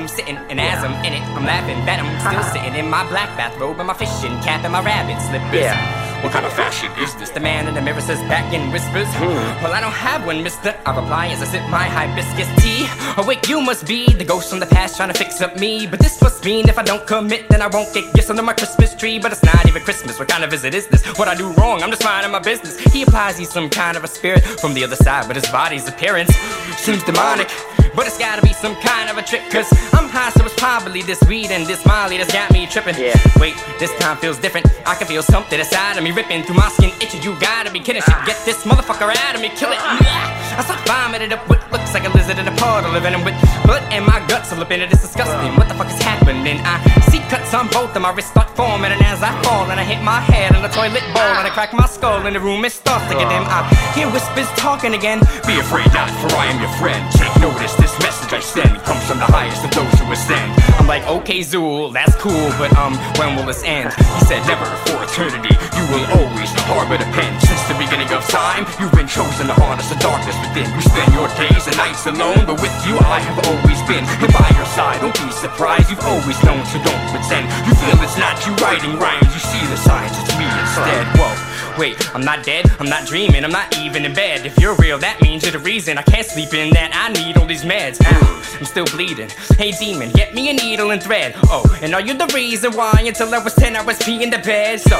bathroom sitting, and as I'm in it, I'm laughing I'm still sitting in my black bathrobe and my fishing cap and my rabbit slippers. Yeah. What kind of fashion is this? The man in the mirror says back and whispers. Hmm. Well, I don't have one, mister. I reply as I sip my hibiscus tea. Awake, you must be the ghost from the past trying to fix up me. But this must mean if I don't commit, then I won't get gifts under my Christmas tree. But it's not even Christmas. What kind of visit is this? What I do wrong? I'm just minding my business. He applies he's some kind of a spirit from the other side, but his body's appearance seems demonic. But it's gotta be some kind of a trick, cause I'm high, so it's probably this weed and this molly that's got me tripping. Yeah. Wait, this time feels different. I can feel something inside of me ripping through my skin, itching. You gotta be kidding. Shit, get this motherfucker out of me, kill it. Uh-huh. I start vomiting up what looks like a lizard in a puddle, living with blood and my guts all up in it. It's disgusting. What the fuck is happening? I see cuts on both of my wrists start forming, and as I fall, and I hit my head on the toilet bowl, and I crack my skull, and the room is starts to get dim. I hear whispers talking again. Be afraid not, for I am your friend. Take notice, this message I send comes from the highest of those who ascend. I'm like, okay, Zool, that's cool, but um, when will this end? He said, never for eternity, you will always harbor the pen. Since the beginning of time, you've been chosen to harness the darkness You spend your days and nights alone, but with you I have always been. And by your side, don't be surprised, you've always known, so don't pretend. You feel it's not you writing rhymes, you see the signs, it's me instead. Whoa. Wait, I'm not dead, I'm not dreaming, I'm not even in bed. If you're real, that means you're the reason I can't sleep in that I need all these meds. Ow, I'm still bleeding. Hey demon, get me a needle and thread. Oh, and are you the reason why until I was 10 I was peeing the bed? So,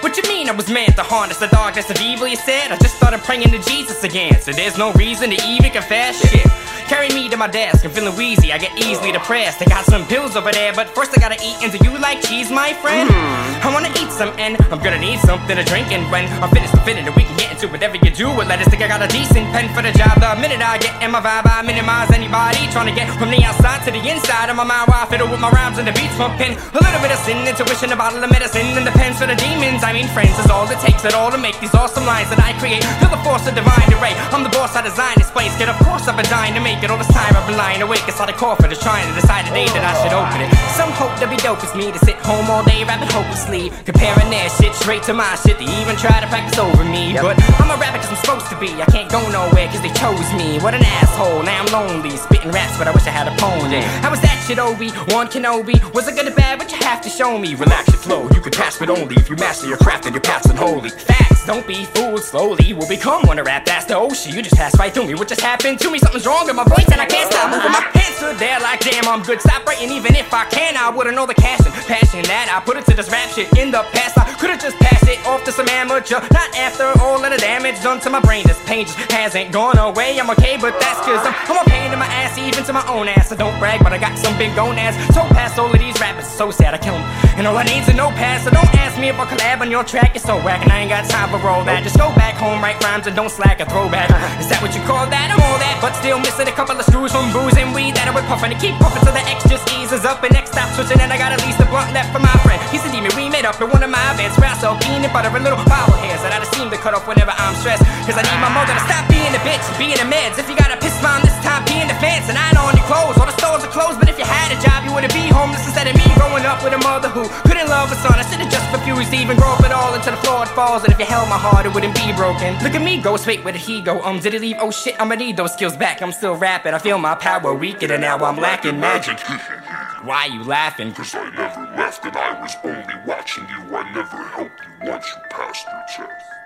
what you mean I was meant to harness the darkness of evil, you said? I just started praying to Jesus again, so there's no reason to even confess shit. Carry me my desk, I'm feeling wheezy, I get easily depressed. I got some pills over there, but first I gotta eat. And do you like cheese, my friend? Mm-hmm. I wanna eat some, and I'm gonna need something to drink. And when I'm finished, I'm finished, and we can get into whatever you do. Well, let us think I got a decent pen for the job. The minute I get in my vibe, I minimize anybody trying to get from the outside to the inside of my mind. While I fiddle with my rhymes and the beats pumping. A little bit of sin, intuition, a bottle of medicine, and the pens for the demons. I mean, friends is all it takes at all to make these awesome lines that I create. Feel the force of divine array. I'm the boss, I design this place. Get of course I've been dying to make it. All this time I've been lying awake inside a coffin, just trying to decide the day that I should open it. Some hope to be dope as me to sit home all day rapping hopelessly, comparing their shit straight to my shit. They even try to practice over me, but I'm a rapper 'cause I'm supposed to be. I can't go nowhere 'cause they chose me. What an asshole. Now I'm lonely, spitting raps, but I wish I had a pony. How was that shit, Obi? Wan Kenobi. Was it good or bad? What you have to show me? Relax your flow, you can pass, but only if you master your craft and your path's unholy. Facts, don't be fooled. Slowly we'll become one to rap. That's the ocean. You just passed right through me. What just happened to me? Something's wrong with my voice, and I can't stop moving my hands stood there like damn. I'm good. Stop writing, even if I can. I wouldn't know the and passion that I put into this rap shit in the past. I could've just passed it off to some amateur. Not after all of the damage done to my brain. This pain just hasn't gone away. I'm okay, but that's cause I'm, I'm a pain in my ass, even to my own ass. I don't brag, but I got some big gonads. So past all of these rappers, so sad I kill them. And all I need's a notepad, so don't ask me if I collab on your track. It's so whack, and I ain't got time for all that. Just go back home, write rhymes, and don't slack a throwback. Is that what you call that? I'm all that, but still missing a couple of screws from booze and weed that I would puffin' to keep puffin' till the X just eases up and X stops switching. And I got at least a blunt left for my friend. He's a demon, we met up in one of my beds where I sell peanut butter and little bobble hairs that I just seem to cut off whenever I'm stressed. Cause I need my mother to stop being a bitch, being a meds. If you got a piss bomb this time, pee in the fence, and I know stores are closed, but if you had a job, you wouldn't be homeless instead of me growing up with a mother who couldn't love a son. I should've just refused to even grow up at all until the floor it falls. And if you held my heart, it wouldn't be broken. Look at me go, wait, where did he go? Um, did he leave? Oh shit, I'ma need those skills back. I'm still rapping, I feel my power weakened, and now I'm lacking magic. Why you laughing? Cause I never left and I was only watching you. I never helped you once you passed your test.